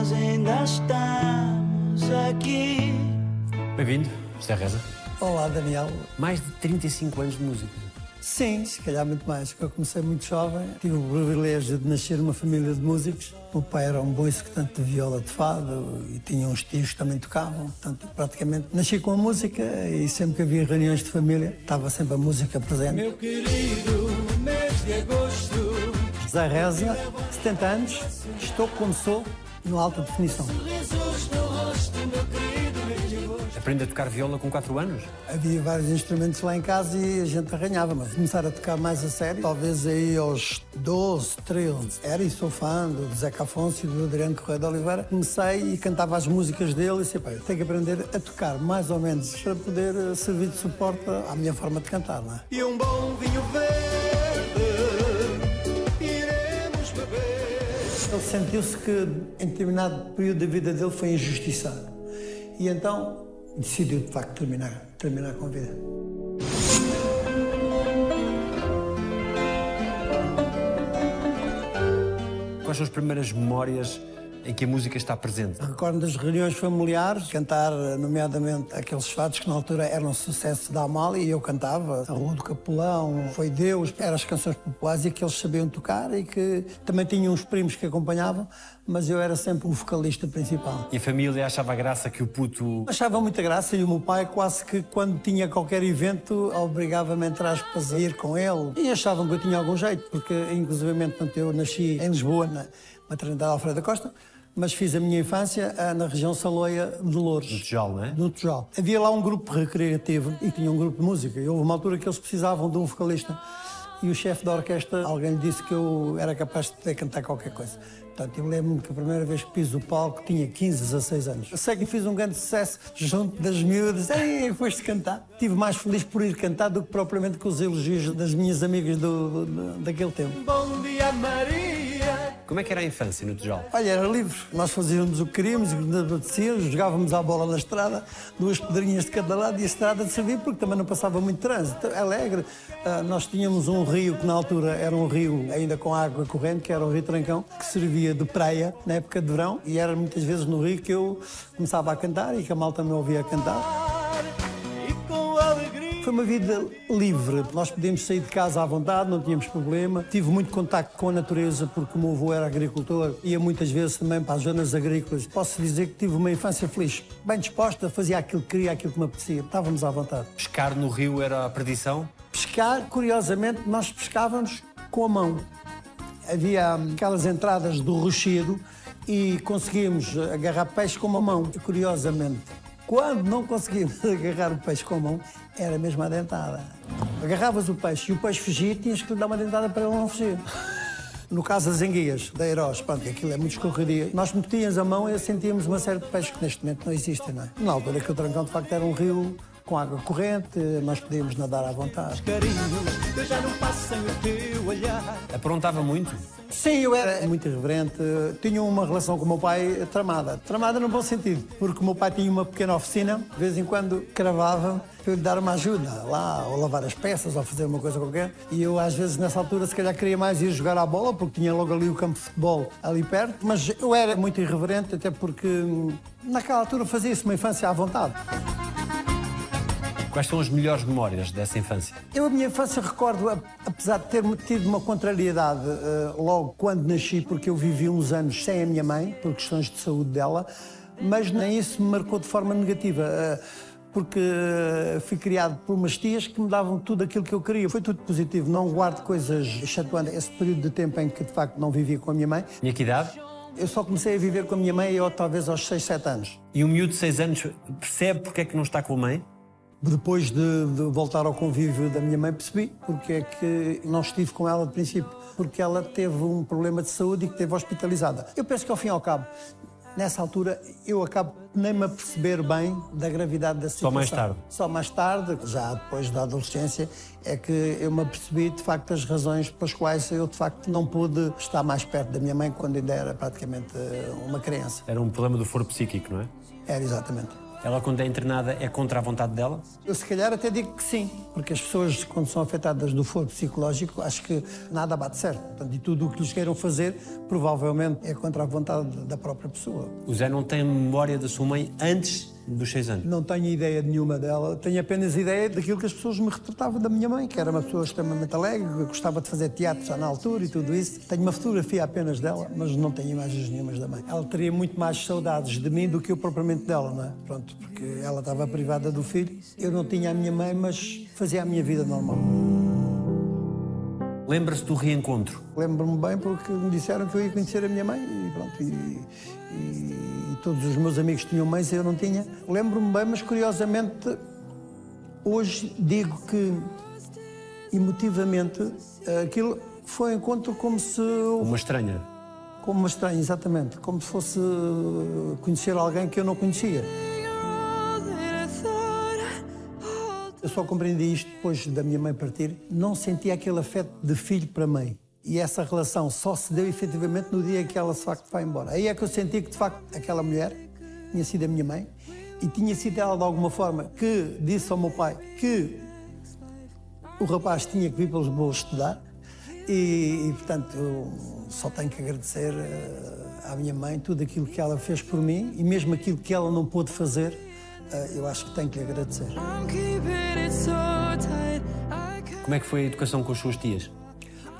nós ainda estamos aqui. Bem-vindo, José Reza. Olá, Daniel. Mais de 35 anos de música. Sim, se calhar muito mais. Eu comecei muito jovem, tive o privilégio de nascer numa família de músicos. O meu pai era um bom executante de viola de fado e tinha uns tios que também tocavam. Portanto, praticamente nasci com a música e sempre que havia reuniões de família, estava sempre a música presente. Meu querido mês de agosto. José Reza, 70 anos, estou como sou, no alta definição. Aprende a tocar viola com 4 anos? Havia vários instrumentos lá em casa e a gente arranhava, mas começar a tocar mais a sério, talvez aí aos 12, 13. Era e sou fã do Zeca Afonso e do Adriano Correia de Oliveira. Comecei e cantava as músicas dele e disse, pá, tenho que aprender a tocar mais ou menos para poder eh, servir de suporte à minha forma de cantar, não é? E um bom vinho verde. Ele sentiu-se que em determinado período da vida dele foi injustiçado. E então decidiu de facto terminar, terminar com a vida. Quais são as primeiras memórias em que a música está presente? Recordo das reuniões familiares, cantar, nomeadamente, aqueles fatos que na altura eram sucesso da Amália e eu cantava. A Rua do Capelão, Foi Deus, eram as canções populares e que eles sabiam tocar e que também tinham uns primos que acompanhavam, mas eu era sempre o vocalista principal. E a família achava graça que o puto. Achava muita graça e o meu pai quase que quando tinha qualquer evento obrigava-me entre aspas a ir com ele e achavam que eu tinha algum jeito, porque inclusivamente eu nasci em Lisboa, na maternidade Alfredo da Costa, mas fiz a minha infância ah, na região Saloia de Louros. No Tijolo, não é? No Tijolo. Havia lá um grupo recreativo e tinha um grupo de música. E houve uma altura que eles precisavam de um vocalista. E o chefe da orquestra, alguém lhe disse que eu era capaz de cantar qualquer coisa. Portanto, eu lembro-me que a primeira vez que piso o palco tinha 15, 16 anos. Sei que fiz um grande sucesso junto das miúdas. Ei, foste cantar. Estive mais feliz por ir cantar do que propriamente com os elogios das minhas amigas do, do- daquele tempo. Bom dia, Maria. Como é que era a infância no Tijolo? Olha, era livre. Nós fazíamos o que queríamos, nos apetecia, jogávamos à bola na estrada, duas pedrinhas de cada lado e a estrada de servir, porque também não passava muito trânsito. Alegre. Ah, nós tínhamos um rio que na altura era um rio ainda com água corrente, que era o Rio Trancão, que servia de praia na época de verão e era muitas vezes no rio que eu começava a cantar e que a malta me ouvia cantar. Foi uma vida livre. Nós podíamos sair de casa à vontade, não tínhamos problema. Tive muito contacto com a natureza porque o meu avô era agricultor. Ia muitas vezes também para as zonas agrícolas. Posso dizer que tive uma infância feliz. Bem disposta, fazia aquilo que queria, aquilo que me apetecia. Estávamos à vontade. Pescar no rio era a perdição? Pescar, curiosamente, nós pescávamos com a mão. Havia aquelas entradas do rochedo e conseguíamos agarrar peixe com a mão. Curiosamente, quando não conseguíamos agarrar o peixe com a mão, era mesmo a dentada. Agarravas o peixe e o peixe fugia, tinhas que lhe dar uma dentada para ele não fugir. No caso das enguias, da Eros, pronto, aquilo é muito escorregadio. Nós metíamos a mão e sentíamos uma série de peixes que neste momento não existem, não é? Na altura que o Trancão, de facto, era um rio com água corrente, nós podíamos nadar à vontade. Carinho, eu já não passo sem o teu olhar. Aprontava muito? Sim, eu era muito irreverente. Tinha uma relação com o meu pai tramada. Tramada no bom sentido, porque o meu pai tinha uma pequena oficina, de vez em quando cravava para eu lhe dar uma ajuda lá, ou lavar as peças, ou fazer uma coisa qualquer. E eu, às vezes, nessa altura, se calhar queria mais ir jogar à bola, porque tinha logo ali o campo de futebol ali perto. Mas eu era muito irreverente, até porque hum, naquela altura fazia-se uma infância à vontade. Quais são as melhores memórias dessa infância? Eu, a minha infância, recordo, a- apesar de ter tido uma contrariedade eh, logo quando nasci, porque eu vivi uns anos sem a minha mãe, por questões de saúde dela, mas nem isso me marcou de forma negativa. eh, porque eh, fui criado por umas tias que me davam tudo aquilo que eu queria. Foi tudo positivo, não guardo coisas excetuando esse período de tempo em que de facto não vivia com a minha mãe. Tinha que idade? Eu só comecei a viver com a minha mãe eu, talvez aos 6, 7 anos. E um miúdo de 6 anos percebe porque é que não está com a mãe? Depois de, de voltar ao convívio da minha mãe, percebi porque é que não estive com ela de princípio. Porque ela teve um problema de saúde e que esteve hospitalizada. Eu penso que, ao fim e ao cabo, nessa altura, eu acabo nem me a perceber bem da gravidade da situação. mais tarde? Só mais tarde, já depois da adolescência, é que eu me apercebi, de facto, as razões pelas quais eu, de facto, não pude estar mais perto da minha mãe quando ainda era praticamente eh, uma criança. Era um problema do foro psíquico, não é? Era exatamente. Ela, quando é internada, é contra a vontade dela? Eu, se calhar, até digo que sim, porque as pessoas, quando são afetadas do foro psicológico, acho que nada bate certo. Portanto, e tudo o que lhes queiram fazer, provavelmente, é contra a vontade da própria pessoa. O Zé não tem memória da sua mãe antes dos seis anos? Não tenho ideia nenhuma dela, tenho apenas ideia daquilo que as pessoas me retratavam da minha mãe, que era uma pessoa extremamente alegre, que gostava de fazer teatro já na altura e tudo isso. Tenho uma fotografia apenas dela, mas não tenho imagens nenhumas da mãe. Ela teria muito mais saudades de mim do que eu propriamente dela, não é? Pronto, porque ela estava privada do filho. Eu não tinha a minha mãe, mas fazia a minha vida normal. Lembra-se do reencontro? Lembro-me bem porque me disseram que eu ia conhecer a minha mãe e pronto. E, e, e todos os meus amigos tinham mães e eu não tinha. Lembro-me bem, mas curiosamente, hoje digo que emotivamente aquilo foi um encontro como se. Uma estranha. Como uma estranha, exatamente. Como se fosse conhecer alguém que eu não conhecia. Eu só compreendi isto depois da minha mãe partir. Não senti aquele afeto de filho para mãe. E essa relação só se deu efetivamente no dia em que ela de facto vai embora. Aí é que eu senti que de facto aquela mulher tinha sido a minha mãe e tinha sido ela de alguma forma que disse ao meu pai que o rapaz tinha que vir para Lisboa estudar e, e portanto eu só tenho que agradecer uh, à minha mãe tudo aquilo que ela fez por mim e mesmo aquilo que ela não pôde fazer, uh, eu acho que tenho que lhe agradecer. Como é que foi a educação com as suas tias?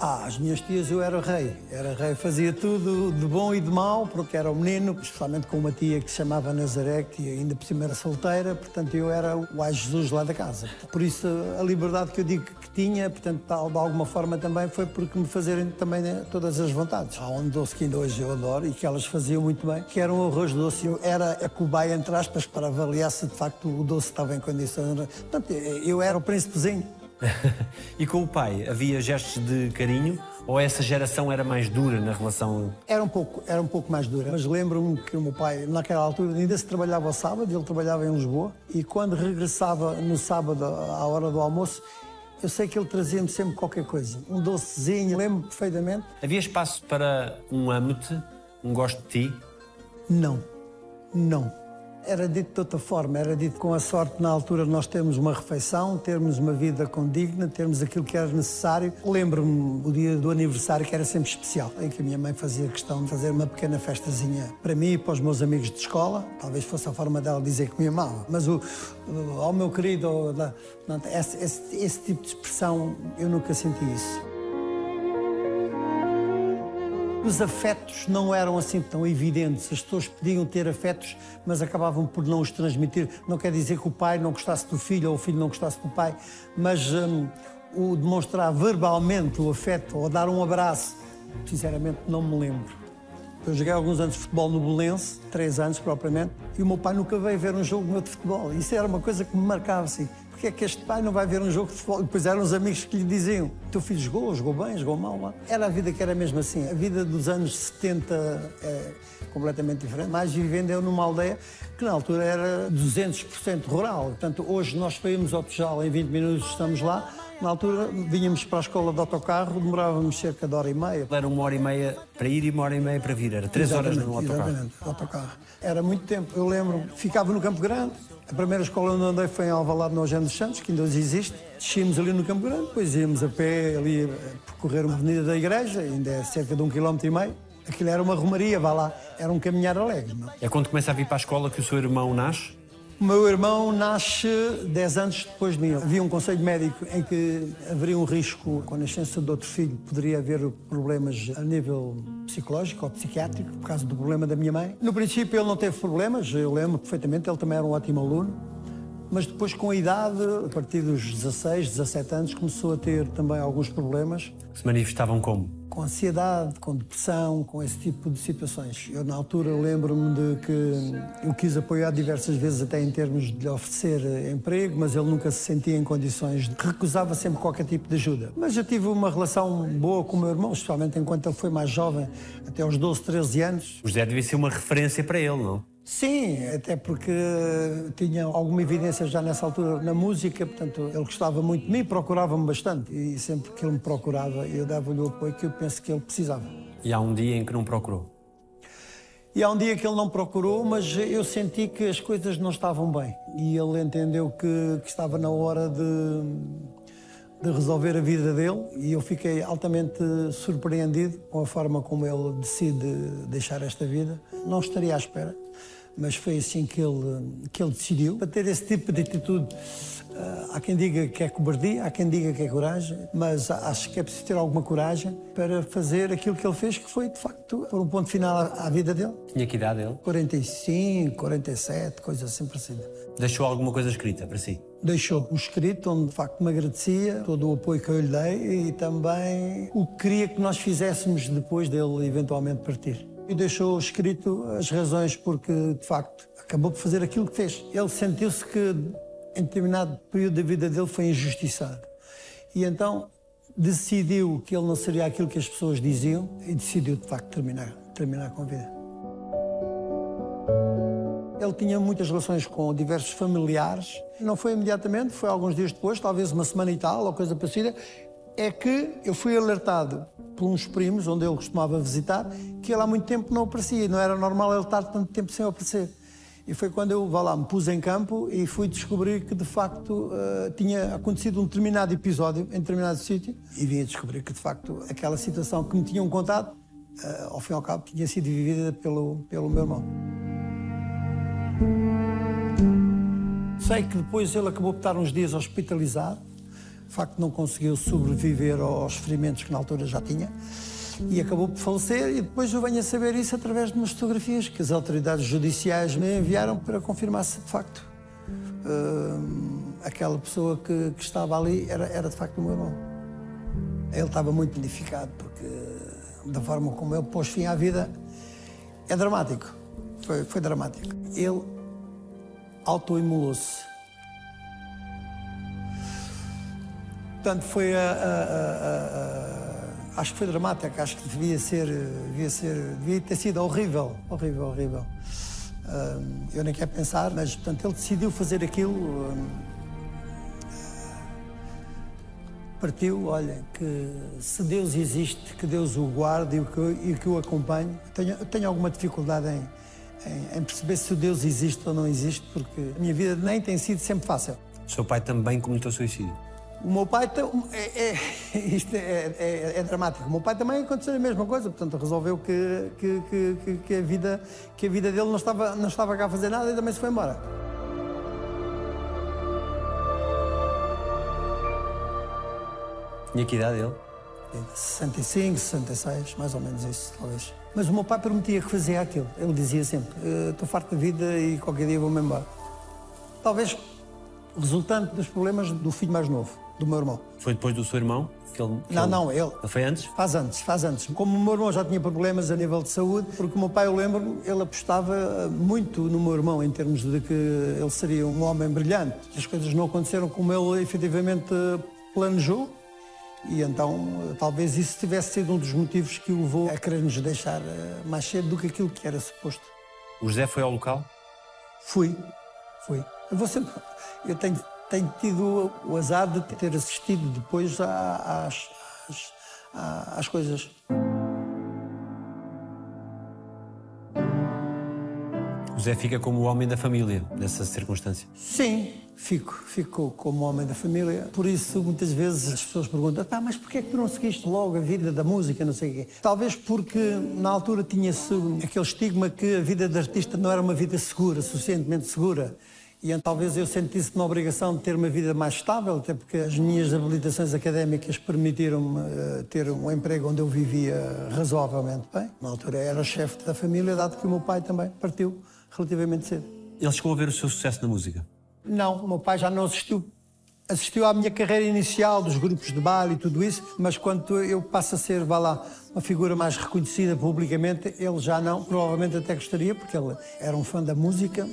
Ah, as minhas tias eu era rei. Era rei, fazia tudo de bom e de mau, porque era o menino, especialmente com uma tia que se chamava Nazaré, que ainda por cima era solteira, portanto eu era o ai Jesus lá da casa. Por isso a liberdade que eu digo que tinha, portanto, tal, de alguma forma também foi porque me fazerem também né, todas as vontades. Há um doce que ainda hoje eu adoro e que elas faziam muito bem, que era um arroz doce. Eu era a cobaia, entre aspas, para avaliar se de facto o doce estava em condições. Portanto, eu era o príncipezinho. e com o pai, havia gestos de carinho ou essa geração era mais dura na relação? Era um pouco, era um pouco mais dura, mas lembro-me que o meu pai, naquela altura, ainda se trabalhava ao sábado, ele trabalhava em Lisboa, e quando regressava no sábado à hora do almoço, eu sei que ele trazia-me sempre qualquer coisa, um docezinho, lembro perfeitamente. Havia espaço para um amo-te, um gosto de ti? Não, não. Era dito de outra forma, era dito com a sorte na altura de nós termos uma refeição, termos uma vida condigna, termos aquilo que era necessário. Lembro-me o dia do aniversário que era sempre especial, em que a minha mãe fazia questão de fazer uma pequena festazinha para mim e para os meus amigos de escola. Talvez fosse a forma dela dizer que me amava. Mas o, ao meu querido, esse, esse, esse tipo de expressão, eu nunca senti isso. Os afetos não eram assim tão evidentes. As pessoas podiam ter afetos, mas acabavam por não os transmitir. Não quer dizer que o pai não gostasse do filho ou o filho não gostasse do pai, mas hum, o demonstrar verbalmente o afeto ou dar um abraço, sinceramente não me lembro. Eu joguei alguns anos de futebol no Belenense, três anos propriamente, e o meu pai nunca veio ver um jogo meu de futebol. Isso era uma coisa que me marcava assim porque é que este pai não vai ver um jogo de futebol? Depois eram os amigos que lhe diziam: teu filho jogou, jogou bem, jogou mal. Lá. Era a vida que era mesmo assim. A vida dos anos 70 é completamente diferente. Mais vivendo eu numa aldeia que na altura era 200% rural. Portanto, hoje nós saímos ao Tejal em 20 minutos, estamos lá. Na altura, vínhamos para a escola de autocarro, demorávamos cerca de hora e meia. Era uma hora e meia para ir e uma hora e meia para vir. Era três horas no autocarro. Exatamente, autocarro. Era muito tempo. Eu lembro, ficava no Campo Grande, a primeira escola onde andei foi em Alvalade, no Eugênio dos Santos, que ainda hoje existe. Descíamos ali no Campo Grande, depois íamos a pé ali a percorrer a avenida da igreja, ainda é cerca de um quilómetro e meio. Aquilo era uma romaria, vá lá, era um caminhar alegre. Não? É quando começa a vir para a escola que o seu irmão nasce? O meu irmão nasce 10 anos depois de mim. Havia um conselho médico em que haveria um risco com a nascença de outro filho. Poderia haver problemas a nível psicológico ou psiquiátrico, por causa do problema da minha mãe. No princípio ele não teve problemas, eu lembro perfeitamente, ele também era um ótimo aluno. Mas depois, com a idade, a partir dos 16, 17 anos, começou a ter também alguns problemas. Se manifestavam como? Com ansiedade, com depressão, com esse tipo de situações. Eu, na altura, lembro-me de que eu quis apoiar diversas vezes, até em termos de lhe oferecer emprego, mas ele nunca se sentia em condições, de... recusava sempre qualquer tipo de ajuda. Mas eu tive uma relação boa com o meu irmão, especialmente enquanto ele foi mais jovem, até aos 12, 13 anos. O José devia ser uma referência para ele, não? Sim, até porque tinha alguma evidência já nessa altura na música, portanto, ele gostava muito de mim, procurava-me bastante e sempre que ele me procurava, eu dava-lhe o apoio que eu penso que ele precisava. E há um dia em que não procurou? E há um dia que ele não procurou, mas eu senti que as coisas não estavam bem. E ele entendeu que, que estava na hora de, de resolver a vida dele. E eu fiquei altamente surpreendido com a forma como ele decide deixar esta vida. Não estaria à espera, mas foi assim que ele, que ele decidiu. Para ter esse tipo de atitude ah, há quem diga que é cobardia, há quem diga que é coragem, mas acho que é preciso ter alguma coragem para fazer aquilo que ele fez, que foi, de facto, pôr um ponto final à, vida dele. Tinha que idade ele? 45, 47, coisa assim parecida. Deixou alguma coisa escrita para si? Deixou um escrito onde, de facto, me agradecia todo o apoio que eu lhe dei e também o que queria que nós fizéssemos depois dele eventualmente partir. E deixou escrito as razões porque, de facto, acabou por fazer aquilo que fez. Ele sentiu-se que em determinado período da vida dele foi injustiçado. E então decidiu que ele não seria aquilo que as pessoas diziam e decidiu de facto terminar, terminar com a vida. Ele tinha muitas relações com diversos familiares. Não foi imediatamente, foi alguns dias depois, talvez uma semana e tal, ou coisa parecida. É que eu fui alertado por uns primos, onde ele costumava visitar, que ele há muito tempo não aparecia. Não era normal ele estar tanto tempo sem aparecer. E foi quando eu, vá lá, me pus em campo e fui descobrir que, de facto, uh, tinha acontecido um determinado episódio em determinado sítio e vim a descobrir que, de facto, aquela situação que me tinham contado, uh, ao fim e ao cabo, tinha sido vivida pelo, pelo meu irmão. Sei que depois ele acabou por estar uns dias hospitalizado, de facto não conseguiu sobreviver aos ferimentos que na altura já tinha e acabou por falecer. E depois eu venho a saber isso através de umas fotografias que as autoridades judiciais me enviaram para confirmar se de facto uh, aquela pessoa que, que, estava ali era, era de facto o meu irmão. Ele estava muito modificado porque da forma como ele pôs fim à vida é dramático. Foi, foi dramático. Ele autoimolou-se. Portanto, foi a, a, a acho que foi dramática, acho que devia ser, devia ser, devia ter sido horrível, horrível, horrível. eu nem quero pensar, mas portanto ele decidiu fazer aquilo. partiu, olha, que se Deus existe, que Deus o guarde e que, e que o acompanhe. Tenho, tenho alguma dificuldade em, em, em, perceber se Deus existe ou não existe, porque a minha vida nem tem sido sempre fácil. O seu pai também cometeu suicídio? O meu pai, é, é, isto é, é, é, dramático, o meu pai também aconteceu a mesma coisa, portanto resolveu que, que, que, que, a, vida, que a vida dele não estava, não estava cá a fazer nada e também se foi embora. Tinha que idade ele? 65, 66, mais ou menos isso, talvez. Mas o meu pai prometia que fazia aquilo. Ele dizia sempre: Estou farto da vida e qualquer dia vou-me embora. Talvez resultante dos problemas do filho mais novo do meu irmão. Foi depois do seu irmão? Que ele, que não, ele... não, ele. Foi antes? Faz antes, faz antes. Como o meu irmão já tinha problemas a nível de saúde, porque o meu pai, eu lembro, ele apostava muito no meu irmão em termos de que ele seria um homem brilhante. As coisas não aconteceram como ele efetivamente planejou. E então, talvez isso tivesse sido um dos motivos que o levou a querer nos deixar eh, mais cedo do que aquilo que era suposto. O José foi ao local? Fui, fui. Eu vou sempre. Eu tenho tenho tido o azar de ter assistido depois às, às, às coisas. José fica como o homem da família nessa circunstância? Sim, fico, fico como homem da família. Por isso, muitas vezes as pessoas perguntam: tá, mas porquê é que tu não seguiste logo a vida da música, não sei o quê? Talvez porque na altura tinha-se aquele estigma que a vida de artista não era uma vida segura, suficientemente segura. E talvez eu sentisse na obrigação de ter uma vida mais estável, até porque as minhas habilitações académicas permitiram-me uh, ter um emprego onde eu vivia razoavelmente bem. Na altura era chefe da família, dado que o meu pai também partiu relativamente cedo. Ele chegou a ver o seu sucesso na música? Não, o meu pai já não assistiu assistiu à minha carreira inicial dos grupos de baile e tudo isso, mas quando eu passo a ser, vá lá, uma figura mais reconhecida publicamente, ele já não, provavelmente até gostaria, porque ele era um fã da música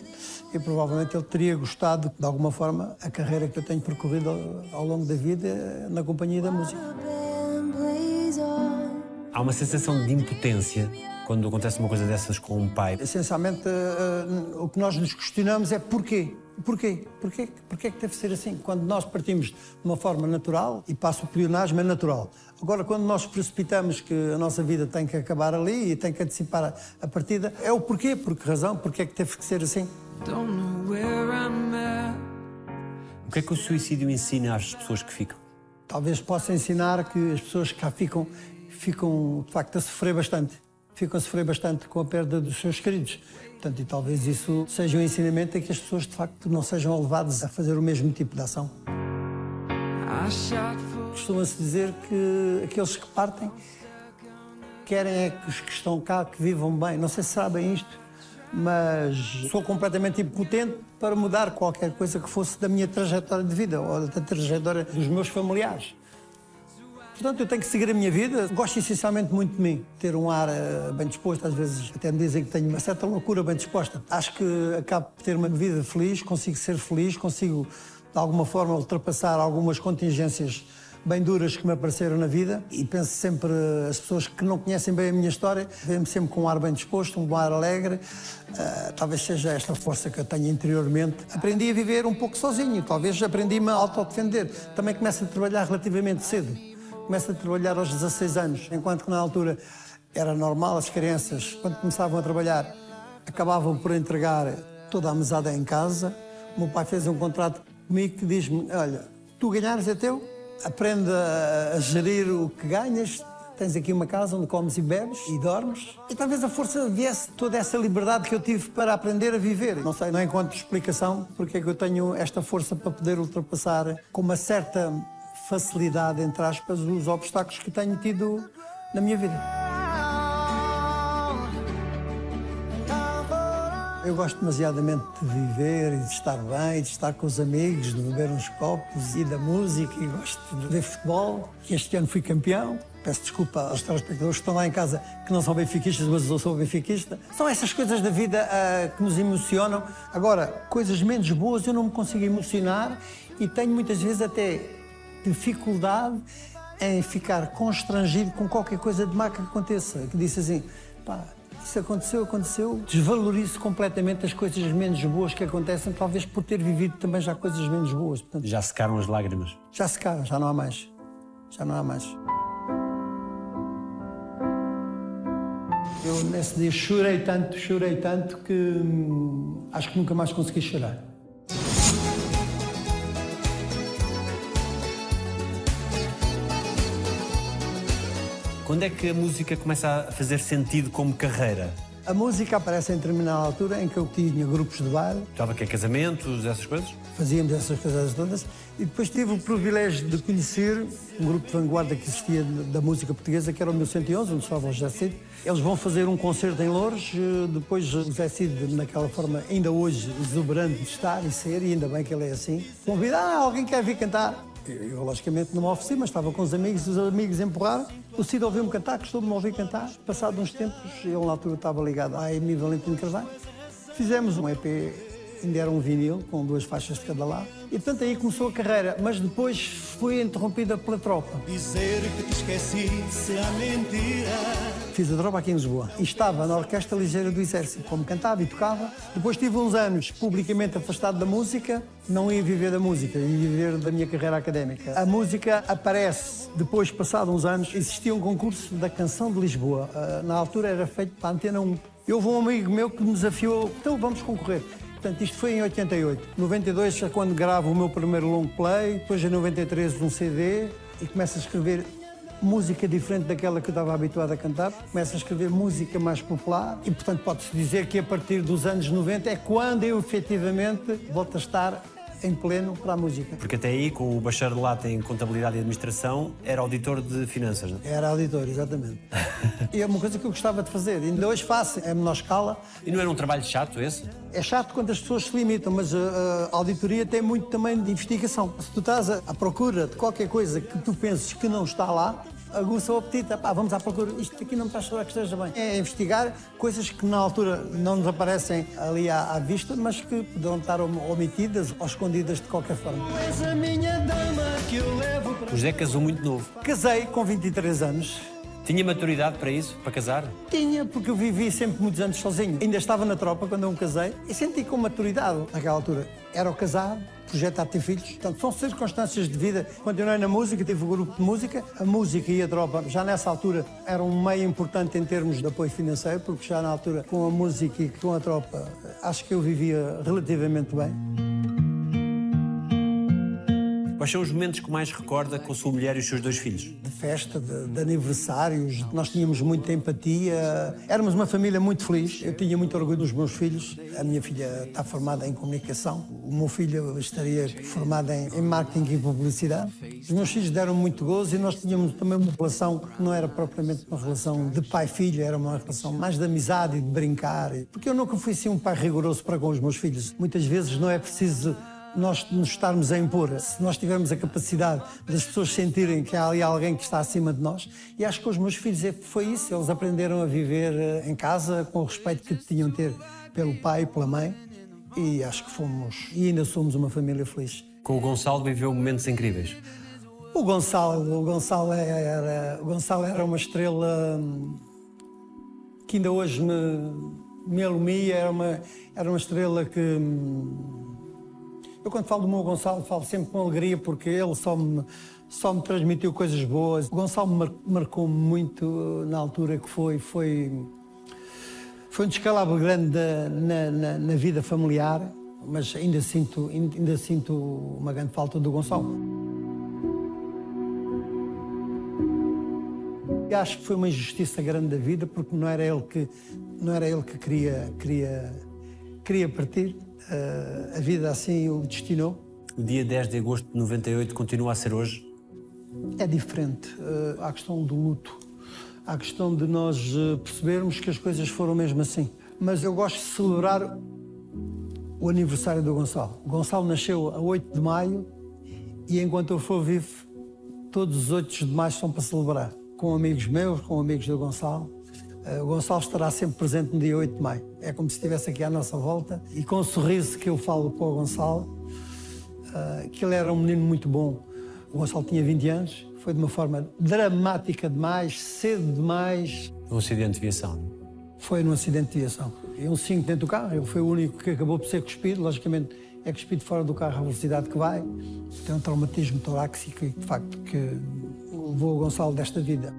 e provavelmente ele teria gostado, de alguma forma, a carreira que eu tenho percorrido ao longo da vida na companhia da música. Há uma sensação de impotência quando acontece uma coisa dessas com um pai? Essencialmente, uh, o que nós nos questionamos é porquê. Porquê? Porquê, porquê que deve ser assim? Quando nós partimos de uma forma natural, e passo o pleonasmo, é natural. Agora, quando nós precipitamos que a nossa vida tem que acabar ali e tem que antecipar a, a partida, é o porquê, por que razão, porquê é que teve que ser assim. O que é que o suicídio ensina às pessoas que ficam? Talvez possa ensinar que as pessoas que cá ficam, ficam de facto a sofrer bastante. Ficam a sofrer bastante com a perda dos seus queridos. Portanto, e talvez isso seja um ensinamento a que as pessoas de facto não sejam levadas a fazer o mesmo tipo de ação. Costuma-se dizer que aqueles que partem querem é que os que estão cá que vivam bem. Não sei se sabem isto, mas sou completamente impotente para mudar qualquer coisa que fosse da minha trajetória de vida ou da trajetória dos meus familiares. Portanto, eu tenho que seguir a minha vida. Gosto essencialmente muito de mim. Ter um ar uh, bem disposto, às vezes até me dizem que tenho uma certa loucura bem disposta. Acho que acabo por ter uma vida feliz, consigo ser feliz, consigo de alguma forma ultrapassar algumas contingências bem duras que me apareceram na vida e penso sempre, as pessoas que não conhecem bem a minha história, veem-me sempre com um ar bem disposto, um ar alegre. Uh, talvez seja esta força que eu tenho interiormente. Aprendi a viver um pouco sozinho, talvez aprendi-me a autodefender. Também começo a trabalhar relativamente cedo. Começo a trabalhar aos 16 anos, enquanto que na altura era normal as crianças, quando começavam a trabalhar, acabavam por entregar toda a mesada em casa. O meu pai fez um contrato comigo que diz-me: Olha, tu ganhares é teu, aprende a, gerir o que ganhas. Tens aqui uma casa onde comes e bebes e dormes. E talvez a força viesse toda essa liberdade que eu tive para aprender a viver. Não sei, não encontro explicação porque é que eu tenho esta força para poder ultrapassar com uma certa facilidade, entre aspas, os obstáculos que tenho tido na minha vida. Eu gosto demasiadamente de viver e de estar bem, de estar com os amigos, de beber uns copos e da música e gosto de ver futebol. Este ano fui campeão. Peço desculpa aos telespectadores que estão lá em casa que não são benfiquistas, mas eu sou benfiquista. São essas coisas da vida uh, que nos emocionam. Agora, coisas menos boas eu não me consigo emocionar e tenho muitas vezes até dificuldade em ficar constrangido com qualquer coisa de má que aconteça. Que disse assim, pá, isso aconteceu, aconteceu. Desvalorizo completamente as coisas menos boas que acontecem, talvez por ter vivido também já coisas menos boas. Portanto, já secaram as lágrimas? Já secaram, já não há mais. Já não há mais. Eu nesse dia chorei tanto, chorei tanto que hum, acho que nunca mais consegui chorar. Quando é que a música começa a fazer sentido como carreira? A música aparece em determinada altura em que eu tinha grupos de baile. Estava que casamentos, essas coisas? Fazíamos essas coisas todas. E depois tive o privilégio de conhecer um grupo de vanguarda que existia da música portuguesa, que era o 1111, onde estava o José Cid. Eles vão fazer um concerto em Louros, eh, depois o José Cid, naquela forma, ainda hoje, exuberante de estar e ser, e ainda bem que ele é assim, convida, ah, alguém quer vir cantar? Eu, logicamente, não me ofereci, mas estava com os amigos, os amigos empurraram. O Cid ouviu-me cantar, gostou de me ouvir cantar. Passado uns tempos, eu na altura estava ligado à Amy Valentino Carvalho. Fizemos um EP, ainda era um vinil, com duas faixas de cada lado. E portanto aí começou a carreira, mas depois foi interrompida pela tropa. Dizer que te esqueci se mentira Fiz a droga aqui em Lisboa e estava na Orquestra Ligeira do Exército, como cantava e tocava. Depois tive uns anos publicamente afastado da música, não ia viver da música, ia viver da minha carreira académica. A música aparece depois, passado uns anos, existia um concurso da Canção de Lisboa. Ah, na altura era feito para a Antena 1. Eu houve um amigo meu que me desafiou, então vamos concorrer. Portanto, isto foi em 88. 92 é quando gravo o meu primeiro long play, depois em 93 um CD e começo a escrever música diferente daquela que eu estava habituado a cantar, começo a escrever música mais popular e, portanto, pode-se dizer que a partir dos anos 90 é quando eu efetivamente volto a estar em pleno para a música. Porque até aí, com o bacharelato em Contabilidade e Administração, era auditor de finanças, não é? Era auditor, exatamente. e é uma coisa que eu gostava de fazer. Ainda hoje faço, é menor escala. E não era um trabalho chato esse? É chato quando as pessoas se limitam, mas a, a auditoria tem muito também de investigação. Se tu estás à procura de qualquer coisa que tu penses que não está lá, aguça o apetite. Epá, vamos à procura. Isto aqui não me está a chorar que esteja bem. É investigar coisas que na altura não nos aparecem ali à, à vista, mas que poderão estar omitidas ou escondidas de qualquer forma. És a minha dama que eu levo para... O José casou muito novo. Casei com 23 anos. Tinha maturidade para isso, para casar? Tinha, porque eu vivi sempre muitos anos sozinho. Ainda estava na tropa quando eu me casei e senti com maturidade naquela altura. Era o casado, projetar ter filhos. Portanto, são circunstâncias de vida. Continuei na música, tive um grupo de música. A música e a tropa, já nessa altura, era um meio importante em termos de apoio financeiro, porque já na altura, com a música e com a tropa, acho que eu vivia relativamente bem. Quais são os momentos que mais recorda com a sua mulher e os seus dois filhos? de festa, de, de aniversários. Nós tínhamos muita empatia. Éramos uma família muito feliz. Eu tinha muito orgulho dos meus filhos. A minha filha está formada em comunicação. O meu filho estaria formado em, em marketing e publicidade. Os meus filhos deram muito gozo e nós tínhamos também uma relação que não era propriamente uma relação de pai-filho, era uma relação mais de amizade e de brincar. Porque eu nunca fui assim um pai rigoroso para com os meus filhos. Muitas vezes não é preciso nós nos estarmos a impor, se nós tivermos a capacidade das pessoas sentirem que há ali alguém que está acima de nós, e acho que os meus filhos é- foi isso, eles aprenderam a viver eh, em casa com o respeito que tinham ter pelo pai e pela mãe, e acho que fomos, e ainda somos uma família feliz. Com o Gonçalo viveu momentos incríveis. O Gonçalo, o Gonçalo era, o Gonçalo era uma estrela hum, que ainda hoje me, me alumia, era uma, era uma estrela que. Eu, quando falo do meu Gonçalo, falo sempre com alegria porque ele só me, só me transmitiu coisas boas. O Gonçalo mar- marcou muito na altura que foi. Foi, foi um descalabro grande na, na, na vida familiar, mas ainda sinto, ainda sinto uma grande falta do Gonçalo. Acho que foi uma injustiça grande da vida porque não era ele que não era ele que queria queria queria partir. Eh, a vida assim o destinou. O dia 10 de agosto de 98 continua a ser hoje? É diferente. Eh, há a questão do luto, há a questão de nós eh, percebermos que as coisas foram mesmo assim. Mas eu gosto de celebrar o aniversário do Gonçalo. O Gonçalo nasceu a 8 de maio e enquanto eu for vivo, todos os 8 de maio são para celebrar. Com amigos meus, com amigos do Gonçalo. Eh, O Gonçalo estará sempre presente no dia 8 de maio. É como se estivesse aqui à nossa volta e com o sorriso que eu falo para o Gonçalo, eh, que ele era um menino muito bom. O Gonçalo tinha 20 anos, foi de uma forma dramática demais, cedo demais, Um acidente de viação. foi num acidente de viação. E um 5 dentro do carro, ele foi o único que acabou por ser cuspido. Logicamente, é cuspido fora do carro à velocidade que vai. Tem um traumatismo torácico e, de facto, que levou o Gonçalo desta vida.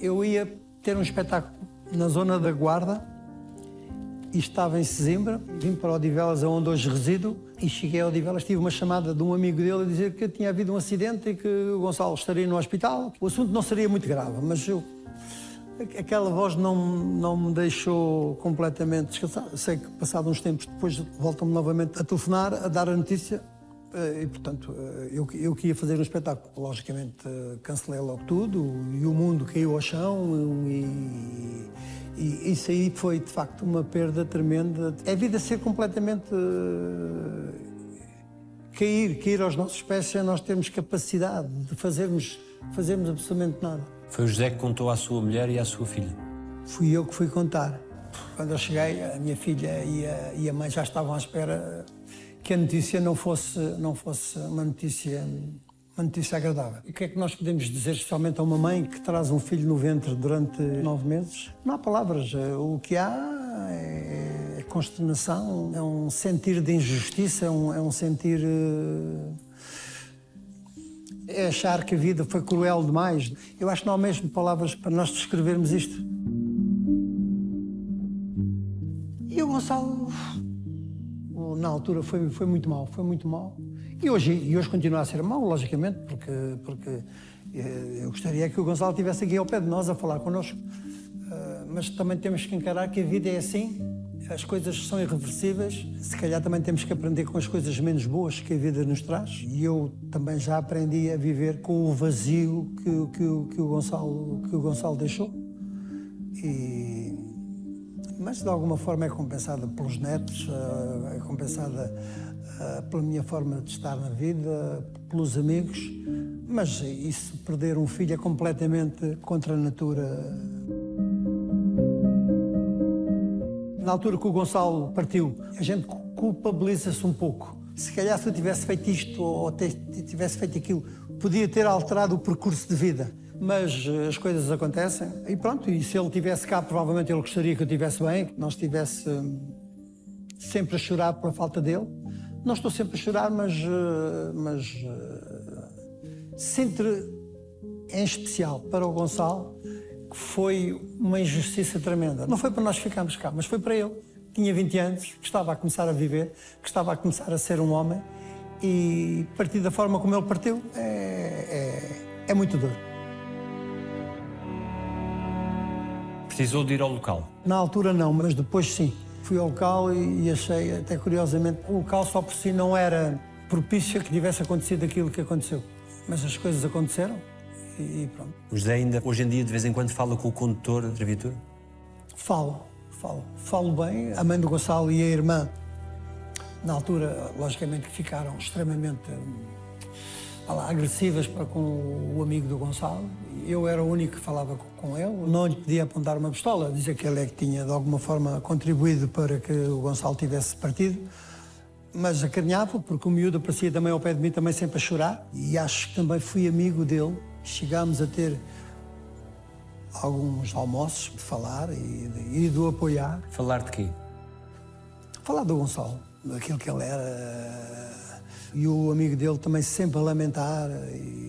Eu ia ter um espetáculo na zona da Guarda e estava em Sesimbra. Vim para Odivelas, onde hoje resido, e cheguei a Odivelas. Tive uma chamada de um amigo dele a dizer que tinha havido um acidente e que o Gonçalo estaria no hospital. O assunto não seria muito grave, mas eu Aquela voz não, não me deixou completamente descansar. Sei que, passados uns tempos depois, voltam-me novamente a telefonar, a dar a notícia. Eh, E, portanto, eh, eu, eu que ia fazer um espetáculo. Logicamente, eh, cancelei logo tudo e o mundo caiu ao chão. E, e isso aí foi, de facto, uma perda tremenda. É a vida ser completamente. cair, cair aos nossos pés sem nós termos capacidade de fazermos, fazermos absolutamente nada. Foi o José que contou à sua mulher e à sua filha. Fui eu que fui contar. Quando eu cheguei, a minha filha e a, e a mãe já estavam à espera que a notícia não fosse, não fosse uma notícia uma notícia agradável. O que é que nós podemos dizer, especialmente a uma mãe que traz um filho no ventre durante nove meses? Não há palavras. O que há é consternação, é um sentir de injustiça, é um, é um sentir. eh, é achar que a vida foi cruel demais. Eu acho que não há mesmo palavras para nós descrevermos isto. E o Gonçalo, na altura, foi, foi muito mal, foi muito mal. E hoje, e hoje continua a ser mau, logicamente, porque, porque eh, eu gostaria que o Gonçalo estivesse aqui ao pé de nós a falar connosco. Eh, mas também temos que encarar que a vida é assim, as coisas são irreversíveis. Se calhar também temos que aprender com as coisas menos boas que a vida nos traz. E eu também já aprendi a viver com o vazio que, que, que, o, Gonçalo, que o Gonçalo deixou. E, mas de alguma forma é compensada pelos netos, eh, é compensada eh, pela minha forma de estar na vida, pelos amigos. Mas isso, perder um filho é completamente contra a natura. Na altura que o Gonçalo partiu, a gente culpabiliza-se um pouco. Se calhar se eu tivesse feito isto ou tivesse feito aquilo, podia ter alterado o percurso de vida. Mas eh, as coisas acontecem e pronto, e se ele tivesse cá, provavelmente ele gostaria que eu estivesse bem, que não estivesse hum, sempre a chorar pela falta dele. Não estou sempre a chorar, mas, eh, mas eh, sinto em especial para o Gonçalo que foi uma injustiça tremenda. Não foi para nós ficarmos cá, mas foi para ele. Tinha 20 anos, que estava a começar a viver, que estava a começar a ser um homem e partir da forma como ele partiu é, é, é muito duro. Precisou de ir ao local. Na altura não, mas depois sim. Fui ao local e, achei, até curiosamente, o local só por si não era propício a que tivesse acontecido aquilo que aconteceu. Mas as coisas aconteceram e, pronto. O José ainda, hoje em dia, de vez em quando fala com o condutor da viatura? Falo, falo. Falo bem. A mãe do Gonçalo e a irmã, na altura, logicamente, ficaram extremamente vá lá, agressivas para com o amigo do Gonçalo. Eu era o único que falava com- ele. Não lhe podia apontar uma pistola, dizer que ele é que tinha, de alguma forma, contribuído para que o Gonçalo tivesse partido. Mas acarinhava, porque o miúdo aparecia também ao pé de mim, também sempre a chorar. E acho que também fui amigo dele. Chegámos a ter alguns almoços de falar e de, e de o apoiar. Falar de quê? Falar do Gonçalo, daquilo que ele era. E o amigo dele também sempre a lamentar. E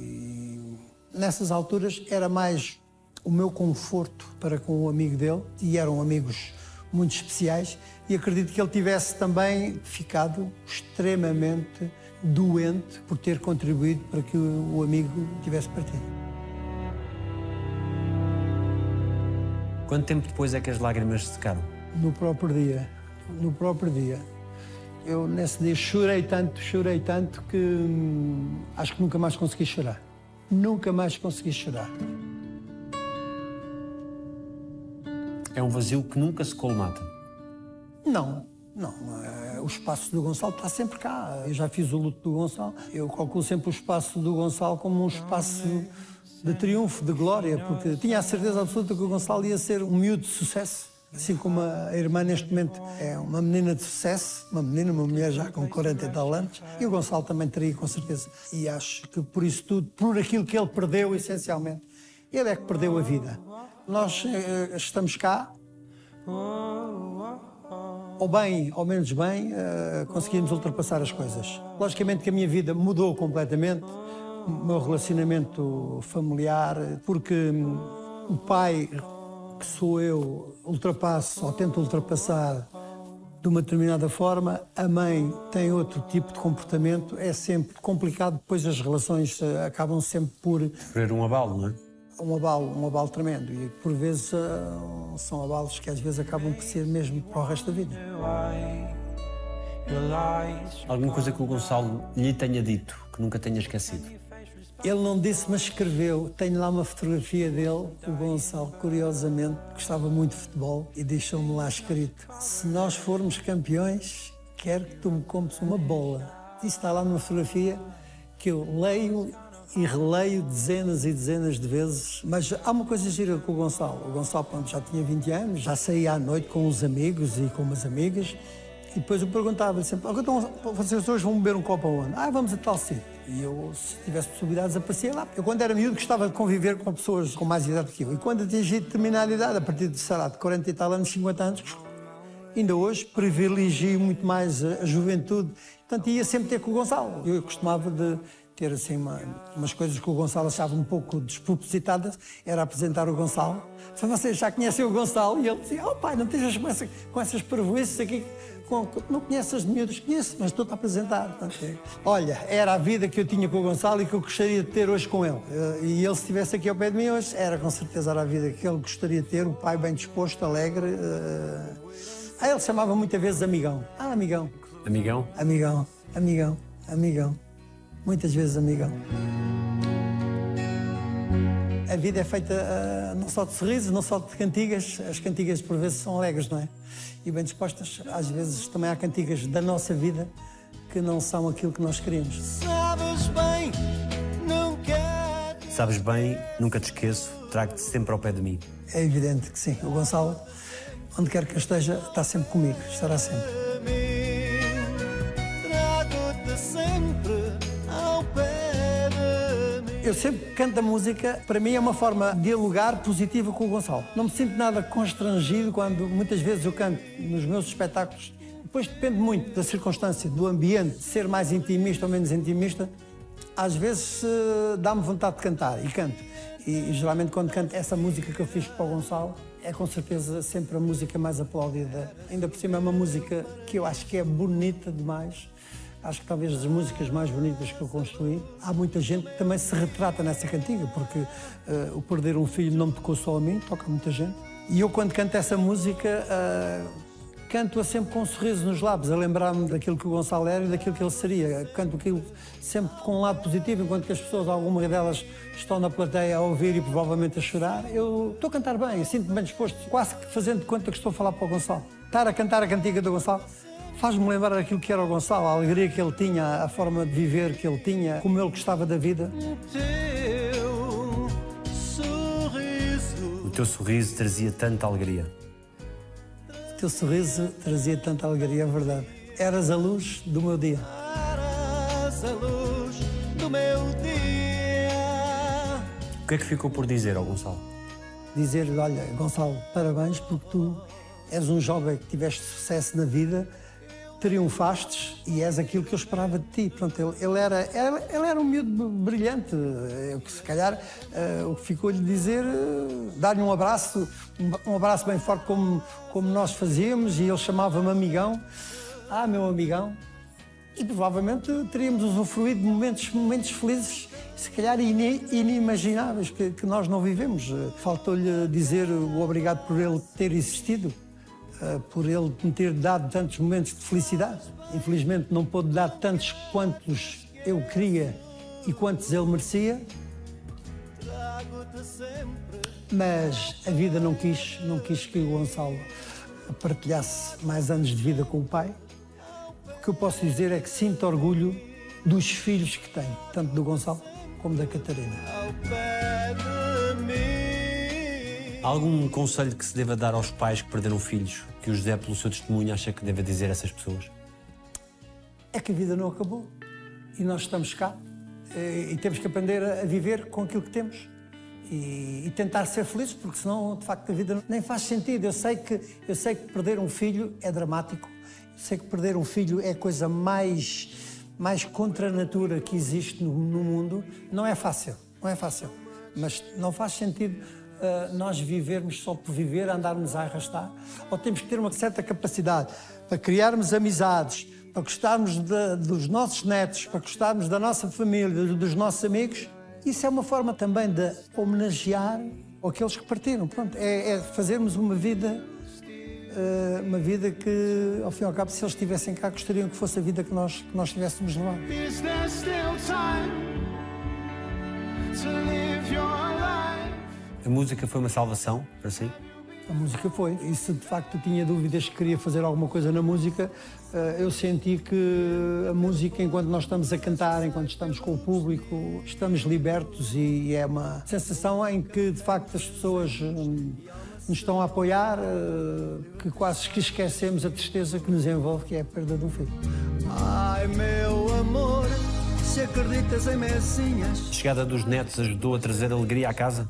nessas alturas era mais o meu conforto para com o amigo dele. E eram amigos muito especiais. E acredito que ele tivesse também ficado extremamente doente por ter contribuído para que o amigo tivesse partido. Quanto tempo depois é que as lágrimas se secaram? No próprio dia. No próprio dia. Eu nesse dia chorei tanto, chorei tanto que hum, acho que nunca mais consegui chorar. Nunca mais consegui chorar. É um vazio que nunca se colmata. Não, não. eh, O espaço do Gonçalo está sempre cá. Eu já fiz o luto do Gonçalo. Eu calculo sempre o espaço do Gonçalo como um espaço de triunfo, de glória, porque tinha a certeza absoluta que o Gonçalo ia ser um miúdo de sucesso. Assim como a irmã neste momento é uma menina de sucesso, uma menina, uma mulher já com 40 e tal anos, e o Gonçalo também teria com certeza. E acho que por isso tudo, por aquilo que ele perdeu essencialmente, ele é que perdeu a vida. Nós eh, estamos cá, ou bem ou menos bem, eh, conseguimos ultrapassar as coisas. Logicamente que a minha vida mudou completamente, o meu relacionamento familiar, porque hum, o pai, que sou eu, ultrapasso ou tento ultrapassar de uma determinada forma, a mãe tem outro tipo de comportamento, é sempre complicado, depois as relações eh, acabam sempre por Sofrer um abalo, não é? um abalo, um abalo tremendo. E por vezes eh, são abalos que às vezes acabam por ser mesmo para o resto da vida. Alguma coisa que o Gonçalo lhe tenha dito, que nunca tenha esquecido. Ele não disse, mas escreveu. Tenho lá uma fotografia dele, o Gonçalo, curiosamente, gostava muito de futebol e deixou-me lá escrito: Se nós formos campeões, quero que tu me compres uma bola. Isso está lá numa fotografia que eu leio e releio dezenas e dezenas de vezes. Mas há uma coisa gira com o Gonçalo. O Gonçalo pronto, já tinha 20 anos, já saía à noite com os amigos e com umas amigas. E depois eu perguntava-lhe sempre: "Ah, então, vocês hoje vão beber um copo aonde? Ah, vamos a tal sítio. E eu, se tivesse possibilidades, aparecia lá. Eu, quando era miúdo, gostava de conviver com pessoas com mais idade que eu. E quando atingi determinada idade, a partir de, sei lá, de 40 e tal anos, 50 anos, ainda hoje privilegio muito mais a, juventude. Portanto, ia sempre ter com o Gonçalo. Eu costumava de ter assim uma- umas coisas que o Gonçalo achava um pouco despropositadas, era apresentar o Gonçalo. Falei, vocês já conhecem o Gonçalo? E ele dizia, oh pai, não estejas com, com essas prejuízos aqui. Com, não conheces as miúdas? Conheço, mas estou-te a apresentar. É- Olha, era a vida que eu tinha com o Gonçalo e que eu gostaria de ter hoje com ele. Eh, E ele, se estivesse aqui ao pé de mim hoje, era com certeza era a vida que ele gostaria de ter, o pai bem disposto, alegre. eh. Ah, ele chamava muitas vezes amigão. Ah, amigão, Amigão? amigão, amigão, amigão. Muitas vezes amigão. A vida é feita ah, não só de sorrisos, não só de cantigas. As cantigas por vezes são alegres, não é? E bem dispostas. Às vezes também há cantigas da nossa vida que não são aquilo que nós queríamos. Sabes bem, não quero. Sabes bem, nunca te esqueço, trago-te sempre ao pé de mim. É evidente que sim. O Gonçalo, onde quer que eu esteja, está sempre comigo, estará sempre. Eu sempre canto a música, para mim é uma forma de dialogar positiva com o Gonçalo. Não me sinto nada constrangido quando muitas vezes eu canto nos meus espetáculos. Depois depende muito da circunstância, do ambiente, ser mais intimista ou menos intimista. Às vezes eh, dá-me vontade de cantar e canto. E, e geralmente quando canto essa música que eu fiz para o Gonçalo, é com certeza sempre a música mais aplaudida. Ainda por cima é uma música que eu acho que é bonita demais. Acho que talvez das músicas mais bonitas que eu construí. Há muita gente que também se retrata nessa cantiga, porque uh, o perder um filho não me tocou só a mim, toca a muita gente. E eu, quando canto essa música, uh, canto-a sempre com um sorriso nos lábios, a lembrar-me daquilo que o Gonçalo era e daquilo que ele seria. Canto aquilo sempre com um lado positivo, enquanto que as pessoas, algumas delas, estão na plateia a ouvir e provavelmente a chorar. Eu estou a cantar bem, sinto-me bem disposto, quase que fazendo de conta que estou a falar para o Gonçalo. Estar a cantar a cantiga do Gonçalo faz-me lembrar aquilo que era o Gonçalo, a alegria que ele tinha, a forma de viver que ele tinha, como ele gostava da vida. Teu sorriso. O teu sorriso trazia tanta alegria. O teu sorriso trazia tanta alegria, é verdade. Eras a luz do meu dia. Eras a luz do meu dia. O que é que ficou por dizer ao Gonçalo? Dizer-lhe, olha, Gonçalo, parabéns porque tu és um jovem que tiveste sucesso na vida, triunfastes e és aquilo que eu esperava de ti. Pronto, ele, ele era, ele, ele, era um miúdo brilhante. Eu, se calhar uh, o que ficou-lhe dizer, uh, dar-lhe um abraço, um, um, abraço bem forte como, como nós fazíamos, e ele chamava-me amigão. Ah, meu amigão. E provavelmente teríamos usufruído de momentos, momentos felizes, se calhar inimagináveis, que, que nós não vivemos. Faltou-lhe dizer o obrigado por ele ter existido. Eh, por ele me ter dado tantos momentos de felicidade. Infelizmente não pôde dar tantos quantos eu queria e quantos ele merecia. Mas a vida não quis, não quis que o Gonçalo partilhasse mais anos de vida com o pai. O que eu posso dizer é que sinto orgulho dos filhos que tem, tanto do Gonçalo como da Catarina. Algum conselho que se deva dar aos pais que perderam filhos, que o José, pelo seu testemunho, acha que deve dizer a essas pessoas? É que a vida não acabou e nós estamos cá eh, e temos que aprender a viver com aquilo que temos e, e tentar ser felizes, porque senão, de facto, a vida nem faz sentido. Eu sei que, eu sei que perder um filho é dramático, eu sei que perder um filho é a coisa mais, mais contra a natura que existe no, no mundo. Não é fácil, não é fácil, mas não faz sentido uh, nós vivermos só por viver, andarmos a arrastar, ou temos que ter uma certa capacidade para criarmos amizades, para gostarmos de, dos nossos netos, para gostarmos da nossa família, dos nossos amigos. Isso é uma forma também de homenagear aqueles que partiram. Pronto, é, é fazermos uma vida, uh, uma vida que, ao fim e ao cabo, se eles estivessem cá, gostariam que fosse a vida que nós, que nós tivéssemos levado. A música foi uma salvação para si? A música foi. E se de facto tinha dúvidas que queria fazer alguma coisa na música, eh, eu senti que a música, enquanto nós estamos a cantar, enquanto estamos com o público, estamos libertos e é uma sensação em que de facto as pessoas hum, nos estão a apoiar, eh, que quase que esquecemos a tristeza que nos envolve, que é a perda de um filho. Ai meu amor, se acreditas em messinhas. A chegada dos netos ajudou a trazer alegria à casa?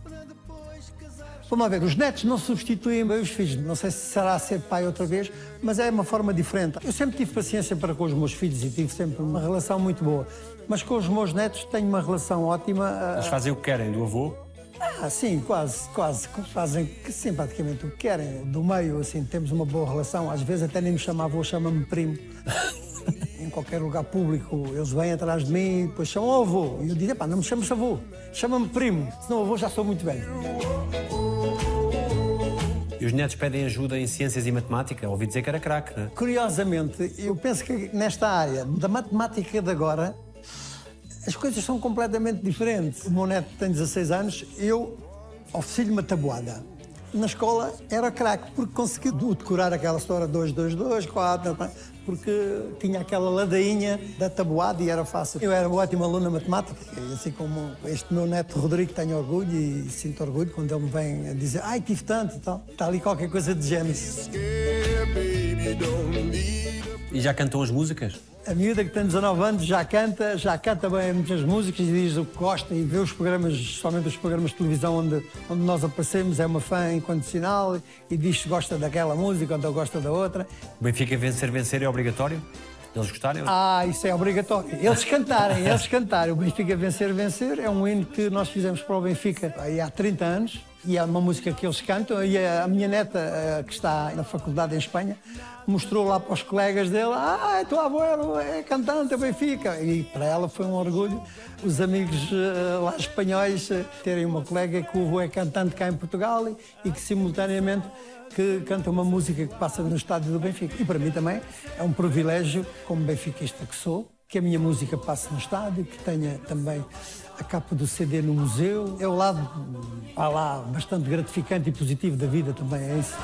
Vamos ver, os netos não substituem bem os filhos. Não sei se será ser pai outra vez, mas é uma forma diferente. Eu sempre tive paciência para com os meus filhos e tive sempre uma relação muito boa. Mas com os meus netos tenho uma relação ótima. Ah, Eles fazem o que querem do avô? Ah, sim, quase, quase. Fazem simpaticamente o que querem. Do meio, assim, temos uma boa relação. Às vezes até nem me chama avô, chama-me primo. em qualquer lugar público, eles vêm atrás de mim, depois chamam o avô. E eu digo, pá, não me chames avô, chama-me primo, senão o avô já sou muito velho. Os netos pedem ajuda em ciências e matemática? Ouvi dizer que era craque, não é? Curiosamente, eu penso que nesta área da matemática de agora, as coisas são completamente diferentes. O meu neto tem 16 anos, eu ofereci-lhe uma tabuada. Na escola era craque, porque conseguiu decorar aquela história 2, 2, 2, 4, porque tinha aquela ladainha da tabuada e era fácil. Eu era um ótimo aluno na matemática, e assim como este meu neto Rodrigo tenho orgulho e sinto orgulho quando ele me vem a dizer ai, tive tanto e tal. Está ali qualquer coisa de gênero. E já cantou as músicas? A miúda que tem 19 anos já canta, já canta bem muitas músicas e diz o que gosta e vê os programas, somente os programas de televisão onde, onde nós aparecemos, é uma fã incondicional e diz se gosta daquela música ou gosta da outra. O Benfica vencer, vencer é obrigatório? Eles gostarem? Ah, isso é obrigatório. Eles cantarem, eles cantarem. O Benfica vencer, vencer é um hino que nós fizemos para o Benfica há 30 anos e é uma música que eles cantam. E a minha neta, eh, que está na faculdade em Espanha, mostrou lá para os colegas dele: Ah, a tua avó é cantante, é Benfica. E para ela foi um orgulho os amigos uh, lá espanhóis uh, terem uma colega que o é cantante cá em Portugal e que simultaneamente que canta uma música que passa no estádio do Benfica. E para mim também é um privilégio, como benfiquista que sou, que a minha música passe no estádio, que tenha também a capa do CD no museu. É o lado, há lá, bastante gratificante e positivo da vida também, é isso.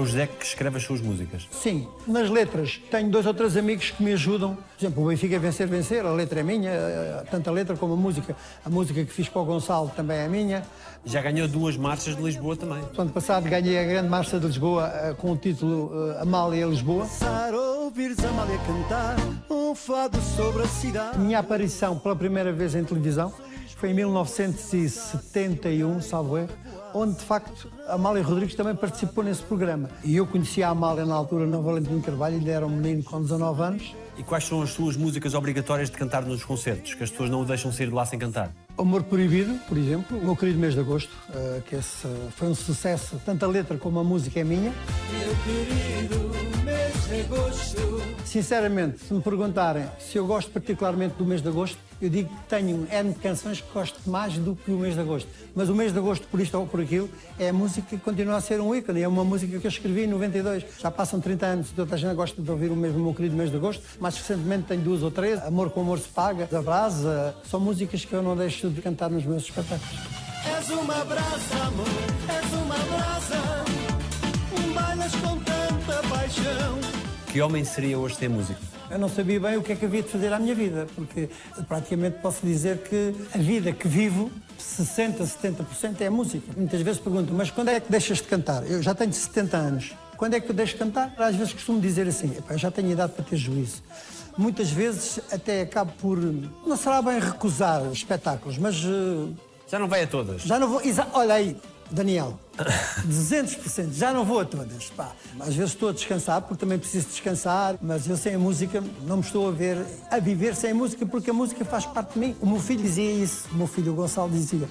O José que escreve as suas músicas? Sim. Nas letras, tenho dois ou três amigos que me ajudam. Por exemplo, o Benfica é Vencer, Vencer, a letra é minha, eh, tanto a letra como a música. A música que fiz para o Gonçalo também é minha. Já ganhou duas marchas de Lisboa também. No ano passado ganhei a Grande Marcha de Lisboa eh, com o título eh, Amália Lisboa. ouvires Amália cantar um fado sobre a cidade. Minha aparição pela primeira vez em televisão foi em 1971, salvo erro onde de facto a Amália Rodrigues também participou nesse programa. E eu conhecia a Amália na altura no Valentim Carvalho, ele era um menino com 19 anos. E quais são as suas músicas obrigatórias de cantar nos concertos, que as pessoas não o deixam sair de lá sem cantar? Amor Proibido, por exemplo, o meu querido mês de agosto, eh, que esse foi um sucesso, tanto a letra como a música é minha. Meu querido. Sinceramente, se me perguntarem se eu gosto particularmente do mês de agosto, eu digo que tenho N canções que gosto mais do que o mês de agosto. Mas o mês de agosto, por isto ou por aquilo, é a música que continua a ser um ícone. É uma música que eu escrevi em 92. Já passam 30 anos, toda a gente gosta de ouvir o mesmo meu querido mês de agosto. Mais recentemente tenho duas ou três. Amor com Amor se Paga, Da Brasa. São músicas que eu não deixo de cantar nos meus espetáculos. És uma brasa, amor, és uma brasa. Bailas com tanta paixão. Que homem seria hoje sem música? Eu não sabia bem o que é que havia de fazer à minha vida, porque praticamente posso dizer que a vida que vivo, 60%, 70% é a música. Muitas vezes pergunto, mas quando é que deixas de cantar? Eu já tenho 70 anos. Quando é que eu deixo de cantar? Às vezes costumo dizer assim, eu já tenho idade para ter juízo. Muitas vezes até acabo por, não será bem recusar espetáculos, mas... eh, Já não vai a todas. Já não vou... Olha aí, Daniel, 200%, já não vou a todas. Pá. Às vezes estou a descansar, porque também preciso descansar, mas eu sem a música não me estou a ver a viver sem a música, porque a música faz parte de mim. O meu filho dizia isso, o meu filho Gonçalo dizia.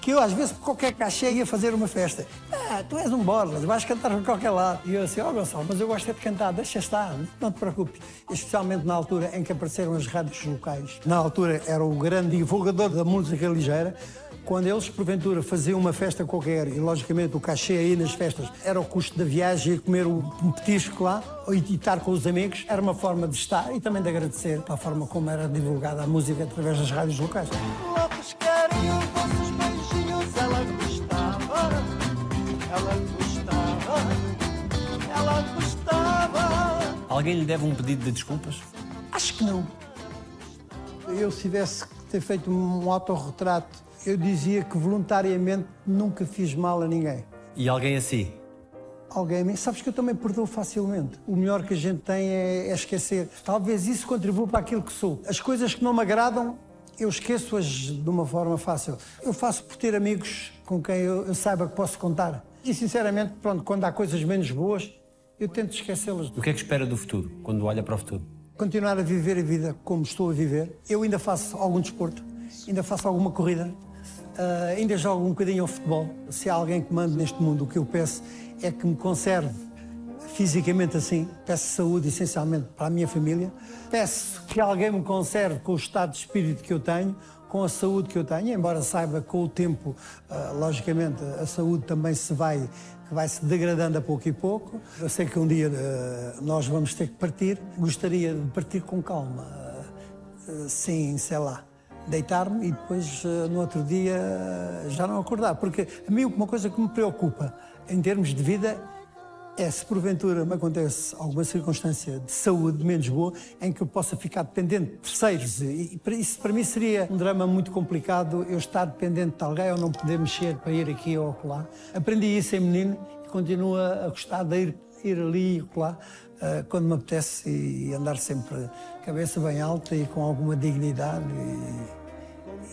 Que eu, às vezes, por qualquer cachê, ia fazer uma festa. Ah, tu és um borlas, vais cantar por qualquer lado. E eu assim, ó Gonçalo, mas eu gosto é de cantar, deixa estar, não te preocupes. Especialmente na altura em que apareceram as rádios locais. Na altura era o grande divulgador da música ligeira. Quando eles, porventura, faziam uma festa qualquer, e logicamente o cachê aí nas festas era o custo da viagem e comer um petisco lá, e estar com os amigos, era uma forma de estar e também de agradecer pela forma como era divulgada a música através das rádios locais. Querem os vossos beijinhos. Ela gostava, ela gostava, ela gostava. Alguém lhe deve um pedido de desculpas? Acho que não. Eu, se tivesse que ter feito um autorretrato, eu dizia que voluntariamente nunca fiz mal a ninguém. E alguém assim? Alguém, sabes que eu também perdoo facilmente. O melhor que a gente tem é, é esquecer. Talvez isso contribua para aquilo que sou. As coisas que não me agradam, eu esqueço-as de uma forma fácil. Eu faço por ter amigos com quem eu, eu saiba que posso contar. E sinceramente, pronto, quando há coisas menos boas, eu tento esquecê-las. O que é que espera do futuro, quando olha para o futuro? continuar a viver a vida como estou a viver. Eu ainda faço algum desporto, ainda faço alguma corrida, ah, ainda jogo um bocadinho ao futebol. Se há alguém que mande neste mundo, o que eu peço é que me conserve fisicamente assim. Peço saúde essencialmente para a minha família. Peço que alguém me conserve com o estado de espírito que eu tenho, com a saúde que eu tenho, embora saiba que com o tempo, ah, logicamente, a saúde também se vai vai se degradando a pouco e pouco. Eu sei que um dia eh, nós vamos ter que partir. Gostaria de partir com calma, sem, sei lá, deitar-me e depois eh, no outro dia eh, já não acordar. Porque a mim uma coisa que me preocupa em termos de vida É, se porventura me acontece alguma circunstância de saúde menos boa em que eu possa ficar dependente de terceiros, e isso para mim seria um drama muito complicado eu estar dependente de alguém ou não poder mexer para ir aqui ou lá. Aprendi isso em menino e continuo a gostar de ir, ir ali e lá uh, quando me apetece e andar sempre cabeça bem alta e com alguma dignidade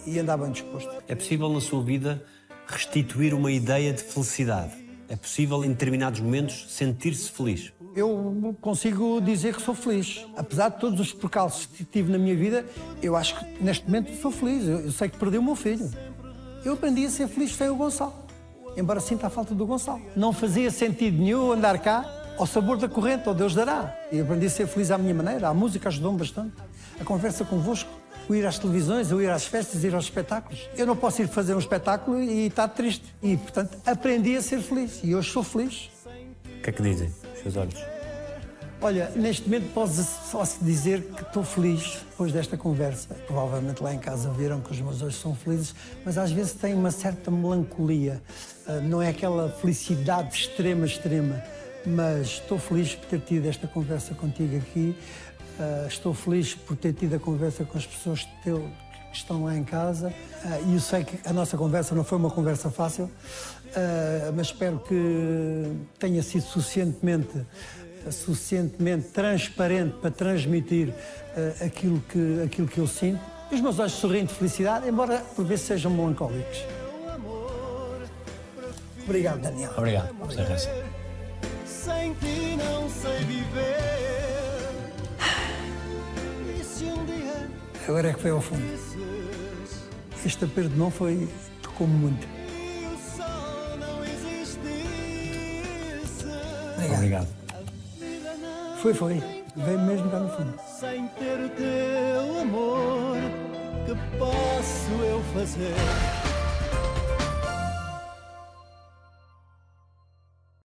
e, e andar bem disposto. É possível na sua vida restituir uma ideia de felicidade? É possível, em determinados momentos, sentir-se feliz? Eu consigo dizer que sou feliz. Apesar de todos os percalços que tive na minha vida, eu acho que neste momento sou feliz. Eu, sei que perdi o meu filho. Eu aprendi a ser feliz sem o Gonçalo. Embora sinta a falta do Gonçalo. Não fazia sentido nenhum andar cá ao sabor da corrente, ao Deus dará. E aprendi a ser feliz à minha maneira. A música ajudou-me bastante. A conversa convosco o ir às televisões, o ir às festas, ir aos espetáculos. Eu não posso ir fazer um espetáculo e estar triste. E, portanto, aprendi a ser feliz. E hoje sou feliz. O que é que dizem os seus olhos? Olha, neste momento posso só dizer que estou feliz depois desta conversa. Provavelmente lá em casa viram que os meus olhos são felizes, mas às vezes tem uma certa melancolia. Ah, não é aquela felicidade extrema, extrema. Mas estou feliz por ter tido esta conversa contigo aqui. Uh, estou feliz por ter tido a conversa com as pessoas que, teu, que estão lá em casa uh, e eu sei que a nossa conversa não foi uma conversa fácil, uh, mas espero que tenha sido suficientemente, suficientemente transparente para transmitir aquilo, que, aquilo que eu sinto. E os meus olhos sorriem de felicidade, embora por vezes sejam melancólicos. Obrigado, Daniel. Obrigado. Obrigado. Sem ti não sei viver. Agora é que foi ao fundo. Este aperto de mão foi. tocou-me muito. Obrigado. Obrigado. Foi, foi. Veio mesmo cá no fundo. Sem ter o teu amor, que posso eu fazer?